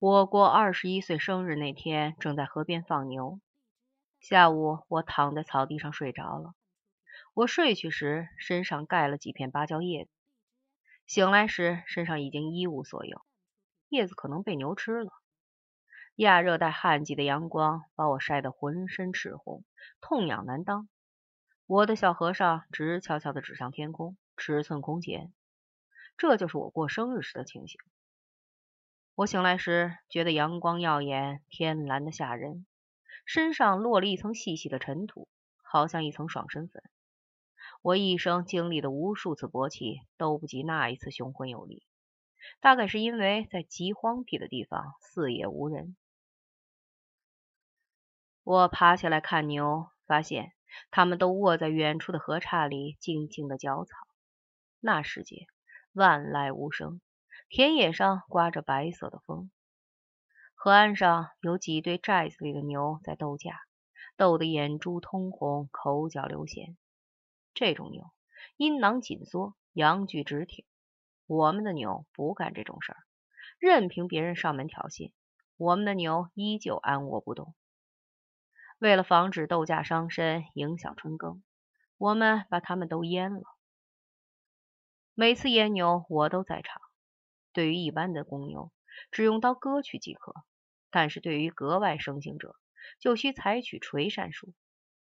我过二十一岁生日那天，正在河边放牛。下午，我躺在草地上睡着了。我睡去时，身上盖了几片芭蕉叶子；醒来时，身上已经一无所有。叶子可能被牛吃了。亚热带旱季的阳光把我晒得浑身赤红，痛痒难当。我的小和尚直悄悄地指向天空，尺寸空前。这就是我过生日时的情形。我醒来时，觉得阳光耀眼，天蓝的吓人，身上落了一层细细的尘土，好像一层爽身粉。我一生经历的无数次勃起，都不及那一次雄浑有力。大概是因为在极荒僻的地方，四野无人。我爬起来看牛，发现他们都卧在远处的河岔里，静静的嚼草。那世界。万籁无声，田野上刮着白色的风，河岸上有几对寨子里的牛在斗架，斗得眼珠通红，口角流涎。这种牛阴囊紧缩，阳具直挺。我们的牛不干这种事儿，任凭别人上门挑衅，我们的牛依旧安卧不动。为了防止斗架伤身，影响春耕，我们把它们都阉了。每次阉牛，我都在场。对于一般的公牛，只用刀割去即可；但是对于格外生性者，就需采取垂扇术，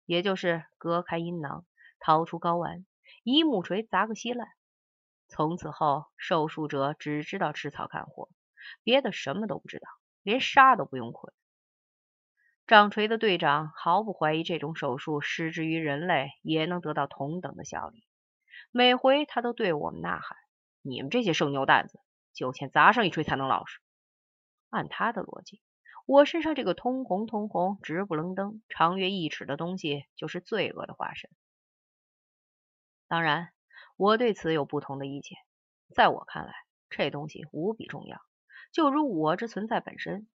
也就是割开阴囊，掏出睾丸，一木锤砸个稀烂。从此后，受术者只知道吃草看活，别的什么都不知道，连杀都不用捆。掌锤的队长毫不怀疑，这种手术施之于人类，也能得到同等的效力。每回他都对我们呐喊：“你们这些生牛蛋子，就欠砸上一锤才能老实。”按他的逻辑，我身上这个通红通红、直不愣登、长约一尺的东西就是罪恶的化身。当然，我对此有不同的意见。在我看来，这东西无比重要，就如我之存在本身。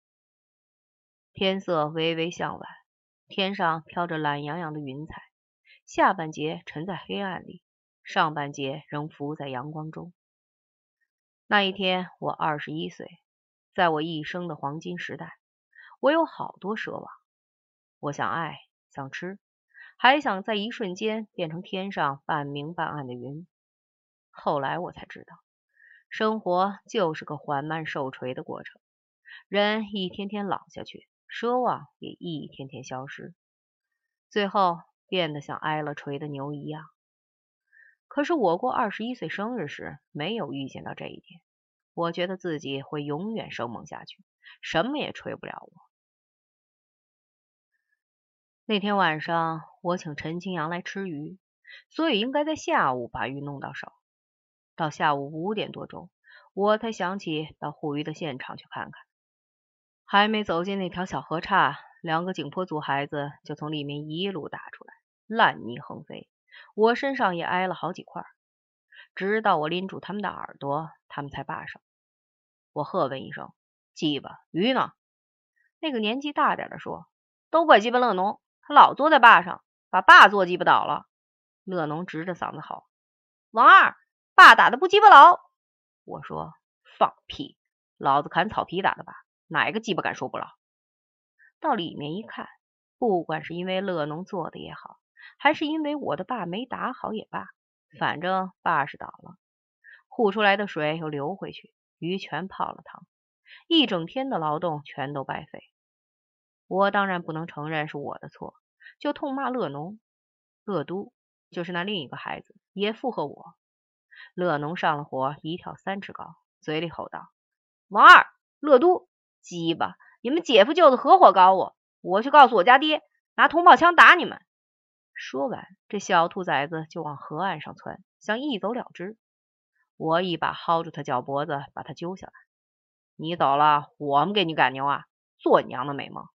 天色微微向晚，天上飘着懒洋洋的云彩，下半截沉在黑暗里。上半截仍浮在阳光中。那一天，我二十一岁，在我一生的黄金时代，我有好多奢望。我想爱，想吃，还想在一瞬间变成天上半明半暗的云。后来我才知道，生活就是个缓慢受锤的过程。人一天天老下去，奢望也一天天消失，最后变得像挨了锤的牛一样。可是我过二十一岁生日时，没有预见到这一天。我觉得自己会永远生猛下去，什么也吹不了我。那天晚上，我请陈清扬来吃鱼，所以应该在下午把鱼弄到手。到下午五点多钟，我才想起到护鱼的现场去看看。还没走进那条小河岔，两个景颇族孩子就从里面一路打出来，烂泥横飞。我身上也挨了好几块，直到我拎住他们的耳朵，他们才罢手。我喝问一声：“鸡巴鱼呢？”那个年纪大点的说：“都怪鸡巴乐农，他老坐在坝上，把坝坐鸡巴倒了。”乐农直着嗓子吼：“王二，坝打的不鸡巴牢？”我说：“放屁！老子砍草皮打的坝，哪个鸡巴敢说不牢？”到里面一看，不管是因为乐农做的也好。还是因为我的坝没打好也罢，反正坝是倒了，护出来的水又流回去，鱼全泡了汤，一整天的劳动全都白费。我当然不能承认是我的错，就痛骂乐农、乐都，就是那另一个孩子也附和我。乐农上了火，一跳三尺高，嘴里吼道：“王二、乐都，鸡巴，你们姐夫舅子合伙搞我，我去告诉我家爹，拿铜炮枪打你们。”说完，这小兔崽子就往河岸上窜，想一走了之。我一把薅住他脚脖子，把他揪下来。你走了，我们给你赶牛啊！做娘的美梦！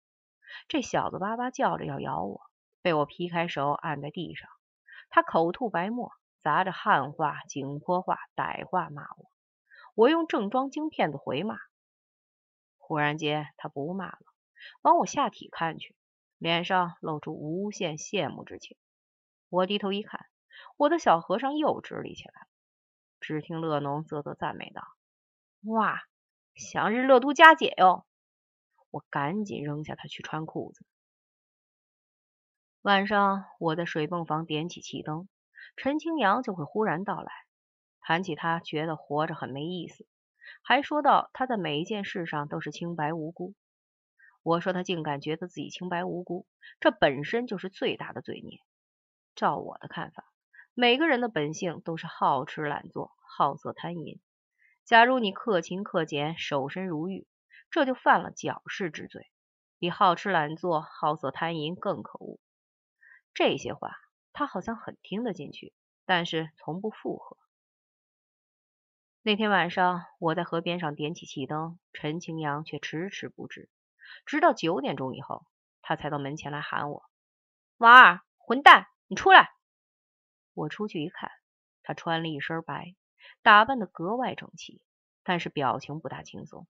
这小子哇哇叫着要咬我，被我劈开手按在地上。他口吐白沫，砸着汉话、景颇话、傣话骂我。我用正装京片子回骂。忽然间，他不骂了，往我下体看去。脸上露出无限羡慕之情。我低头一看，我的小和尚又直立起来。只听乐农啧啧赞美道：“哇，想日乐都佳姐哟，我赶紧扔下他去穿裤子。晚上我在水泵房点起气灯，陈清扬就会忽然到来，谈起他觉得活着很没意思，还说到他在每一件事上都是清白无辜。我说他竟敢觉得自己清白无辜，这本身就是最大的罪孽。照我的看法，每个人的本性都是好吃懒做、好色贪淫。假如你克勤克俭、守身如玉，这就犯了矫饰之罪，比好吃懒做、好色贪淫更可恶。这些话他好像很听得进去，但是从不附和。那天晚上，我在河边上点起气灯，陈清扬却迟迟不至。直到九点钟以后，他才到门前来喊我：“王二，混蛋，你出来！”我出去一看，他穿了一身白，打扮的格外整齐，但是表情不大轻松。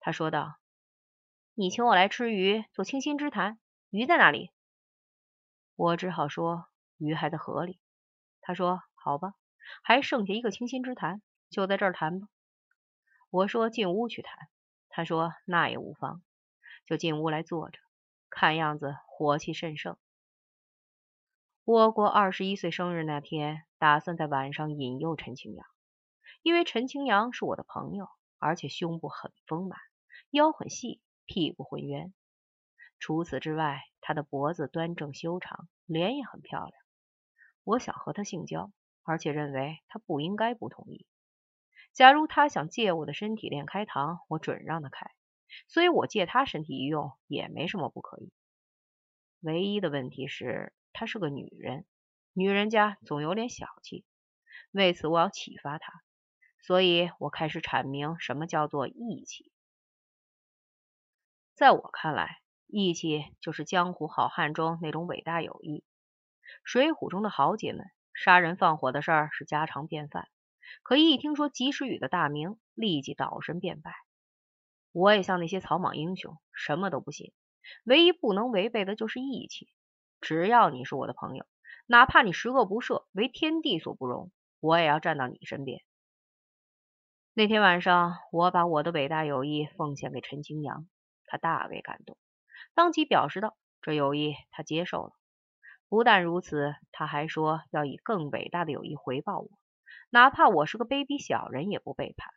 他说道：“你请我来吃鱼，做清心之谈，鱼在哪里？”我只好说：“鱼还在河里。”他说：“好吧，还剩下一个清心之谈，就在这儿谈吧。”我说：“进屋去谈。”他说：“那也无妨。”就进屋来坐着，看样子火气甚盛。我过二十一岁生日那天，打算在晚上引诱陈清扬，因为陈清扬是我的朋友，而且胸部很丰满，腰很细，屁股浑圆。除此之外，他的脖子端正修长，脸也很漂亮。我想和他性交，而且认为他不应该不同意。假如他想借我的身体练开膛，我准让他开。所以我借他身体一用也没什么不可以。唯一的问题是，她是个女人，女人家总有点小气。为此，我要启发她，所以我开始阐明什么叫做义气。在我看来，义气就是江湖好汉中那种伟大友谊。水浒中的豪杰们杀人放火的事儿是家常便饭，可一听说及时雨的大名，立即倒身便拜。我也像那些草莽英雄，什么都不信，唯一不能违背的就是义气。只要你是我的朋友，哪怕你十恶不赦，为天地所不容，我也要站到你身边。那天晚上，我把我的伟大友谊奉献给陈清扬，他大为感动，当即表示道：“这友谊他接受了。不但如此，他还说要以更伟大的友谊回报我，哪怕我是个卑鄙小人，也不背叛。”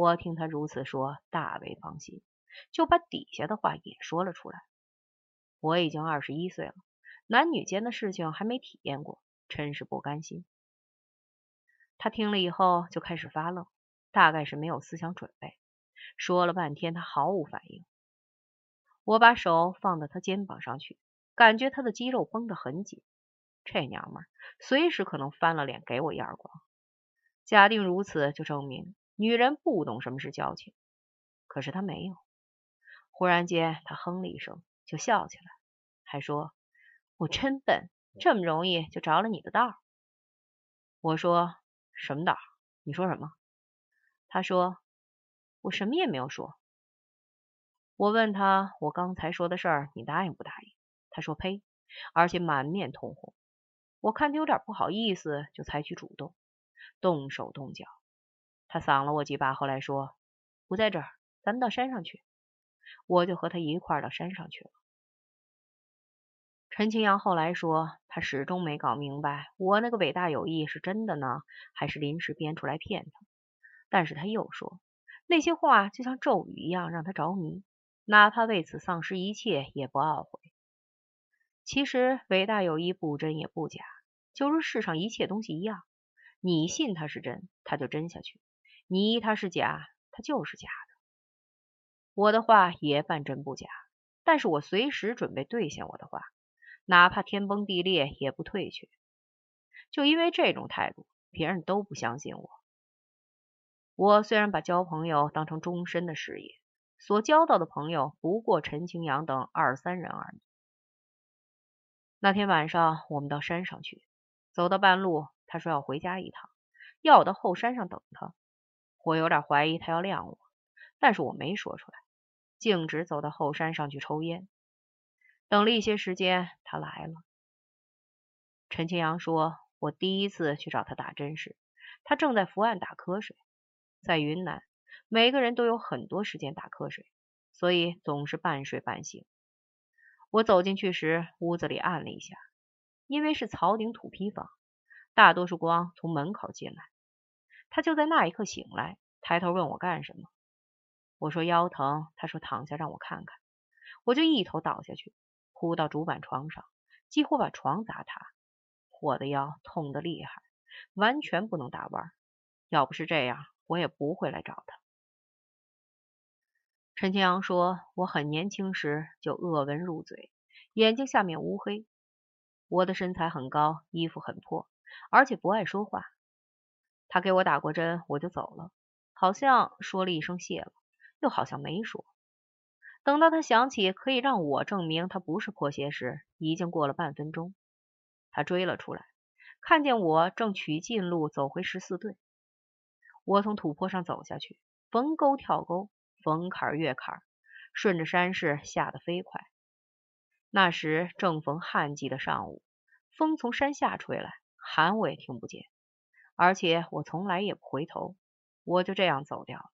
我听他如此说，大为放心，就把底下的话也说了出来。我已经二十一岁了，男女间的事情还没体验过，真是不甘心。他听了以后就开始发愣，大概是没有思想准备，说了半天他毫无反应。我把手放到他肩膀上去，感觉他的肌肉绷得很紧，这娘们随时可能翻了脸给我一耳光。假定如此，就证明。女人不懂什么是交情，可是他没有。忽然间，他哼了一声，就笑起来，还说：“我真笨，这么容易就着了你的道。”我说：“什么道？你说什么？”他说：“我什么也没有说。”我问他：“我刚才说的事儿，你答应不答应？”他说：“呸！”而且满面通红。我看他有点不好意思，就采取主动，动手动脚。他搡了我几把，后来说：“不在这儿，咱们到山上去。”我就和他一块儿到山上去了。陈清扬后来说，他始终没搞明白我那个伟大友谊是真的呢，还是临时编出来骗他。但是他又说，那些话就像咒语一样，让他着迷，哪怕为此丧失一切也不懊悔。其实伟大友谊不真也不假，就如世上一切东西一样，你信它是真，它就真下去。你依他是假，他就是假的。我的话也半真不假，但是我随时准备兑现我的话，哪怕天崩地裂也不退却。就因为这种态度，别人都不相信我。我虽然把交朋友当成终身的事业，所交到的朋友不过陈清扬等二三人而已。那天晚上，我们到山上去，走到半路，他说要回家一趟，要我到后山上等他。我有点怀疑他要晾我，但是我没说出来，径直走到后山上去抽烟。等了一些时间，他来了。陈清扬说：“我第一次去找他打针时，他正在伏案打瞌睡。在云南，每个人都有很多时间打瞌睡，所以总是半睡半醒。我走进去时，屋子里暗了一下，因为是草顶土坯房，大多数光从门口进来。他就在那一刻醒来，抬头问我干什么。我说腰疼，他说躺下让我看看。我就一头倒下去，扑到主板床上，几乎把床砸塌。我的腰痛得厉害，完全不能打弯。要不是这样，我也不会来找他。陈清阳说，我很年轻时就恶闻入嘴，眼睛下面乌黑。我的身材很高，衣服很破，而且不爱说话。他给我打过针，我就走了，好像说了一声谢了，又好像没说。等到他想起可以让我证明他不是破鞋时，已经过了半分钟。他追了出来，看见我正取近路走回十四队。我从土坡上走下去，逢沟跳沟。逢坎越坎，顺着山势下得飞快。那时正逢旱季的上午，风从山下吹来，喊我也听不见，而且我从来也不回头，我就这样走掉了。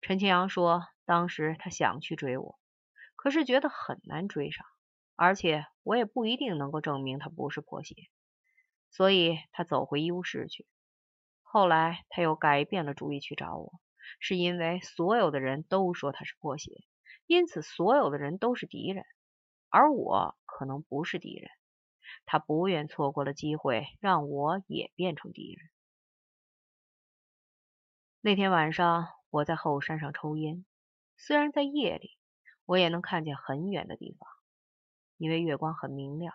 陈清阳说，当时他想去追我，可是觉得很难追上，而且我也不一定能够证明他不是破鞋，所以他走回医务室去。后来他又改变了主意去找我。是因为所有的人都说他是破鞋，因此所有的人都是敌人，而我可能不是敌人。他不愿错过了机会，让我也变成敌人。那天晚上，我在后山上抽烟，虽然在夜里，我也能看见很远的地方，因为月光很明亮，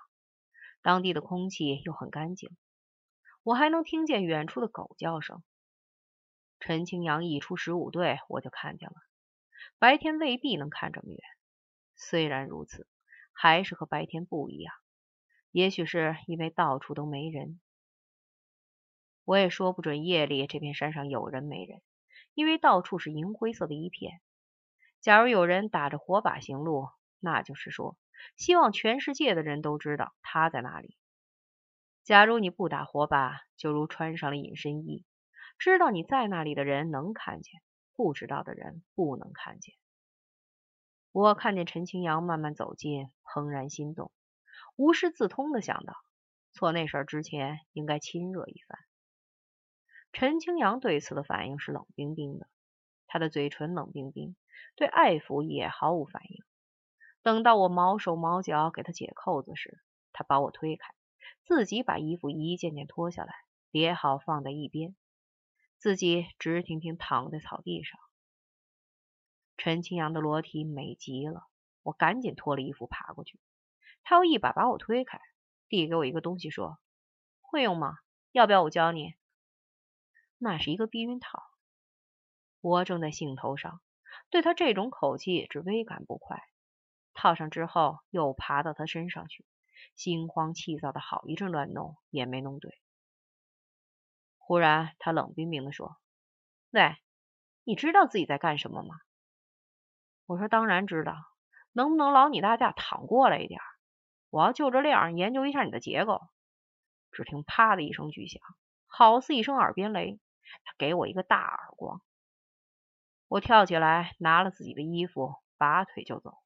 当地的空气又很干净，我还能听见远处的狗叫声。陈清阳一出十五队，我就看见了。白天未必能看这么远，虽然如此，还是和白天不一样。也许是因为到处都没人，我也说不准夜里这片山上有人没人，因为到处是银灰色的一片。假如有人打着火把行路，那就是说希望全世界的人都知道他在哪里。假如你不打火把，就如穿上了隐身衣。知道你在那里的人能看见，不知道的人不能看见。我看见陈清阳慢慢走近，怦然心动，无师自通的想到，做那事儿之前应该亲热一番。陈清阳对此的反应是冷冰冰的，他的嘴唇冷冰冰，对爱抚也毫无反应。等到我毛手毛脚给他解扣子时，他把我推开，自己把衣服一件件脱下来，叠好放在一边。自己直挺挺躺在草地上，陈清阳的裸体美极了，我赶紧脱了衣服爬过去，他又一把把我推开，递给我一个东西，说：“会用吗？要不要我教你？”那是一个避孕套。我正在兴头上，对他这种口气只微感不快。套上之后，又爬到他身上去，心慌气躁的好一阵乱弄，也没弄对。忽然，他冷冰冰的说：“喂，你知道自己在干什么吗？”我说：“当然知道。能不能劳你大驾躺过来一点？我要就着量研究一下你的结构。”只听“啪”的一声巨响，好似一声耳边雷。他给我一个大耳光。我跳起来，拿了自己的衣服，拔腿就走。